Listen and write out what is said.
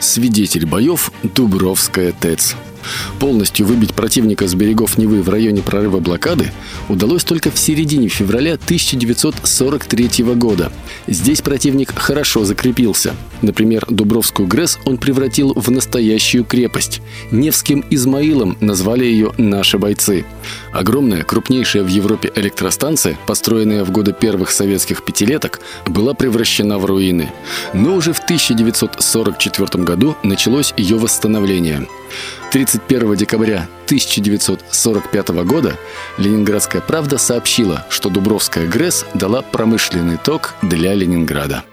Свидетель боев Дубровская ТЭЦ. Полностью выбить противника с берегов Невы в районе прорыва блокады удалось только в середине февраля 1943 года. Здесь противник хорошо закрепился. Например, Дубровскую ГРЭС он превратил в настоящую крепость. Невским Измаилом назвали ее «наши бойцы». Огромная, крупнейшая в Европе электростанция, построенная в годы первых советских пятилеток, была превращена в руины. Но уже в 1944 году началось ее восстановление. 31 декабря 1945 года Ленинградская правда сообщила, что Дубровская ГРЭС дала промышленный ток для Ленинграда.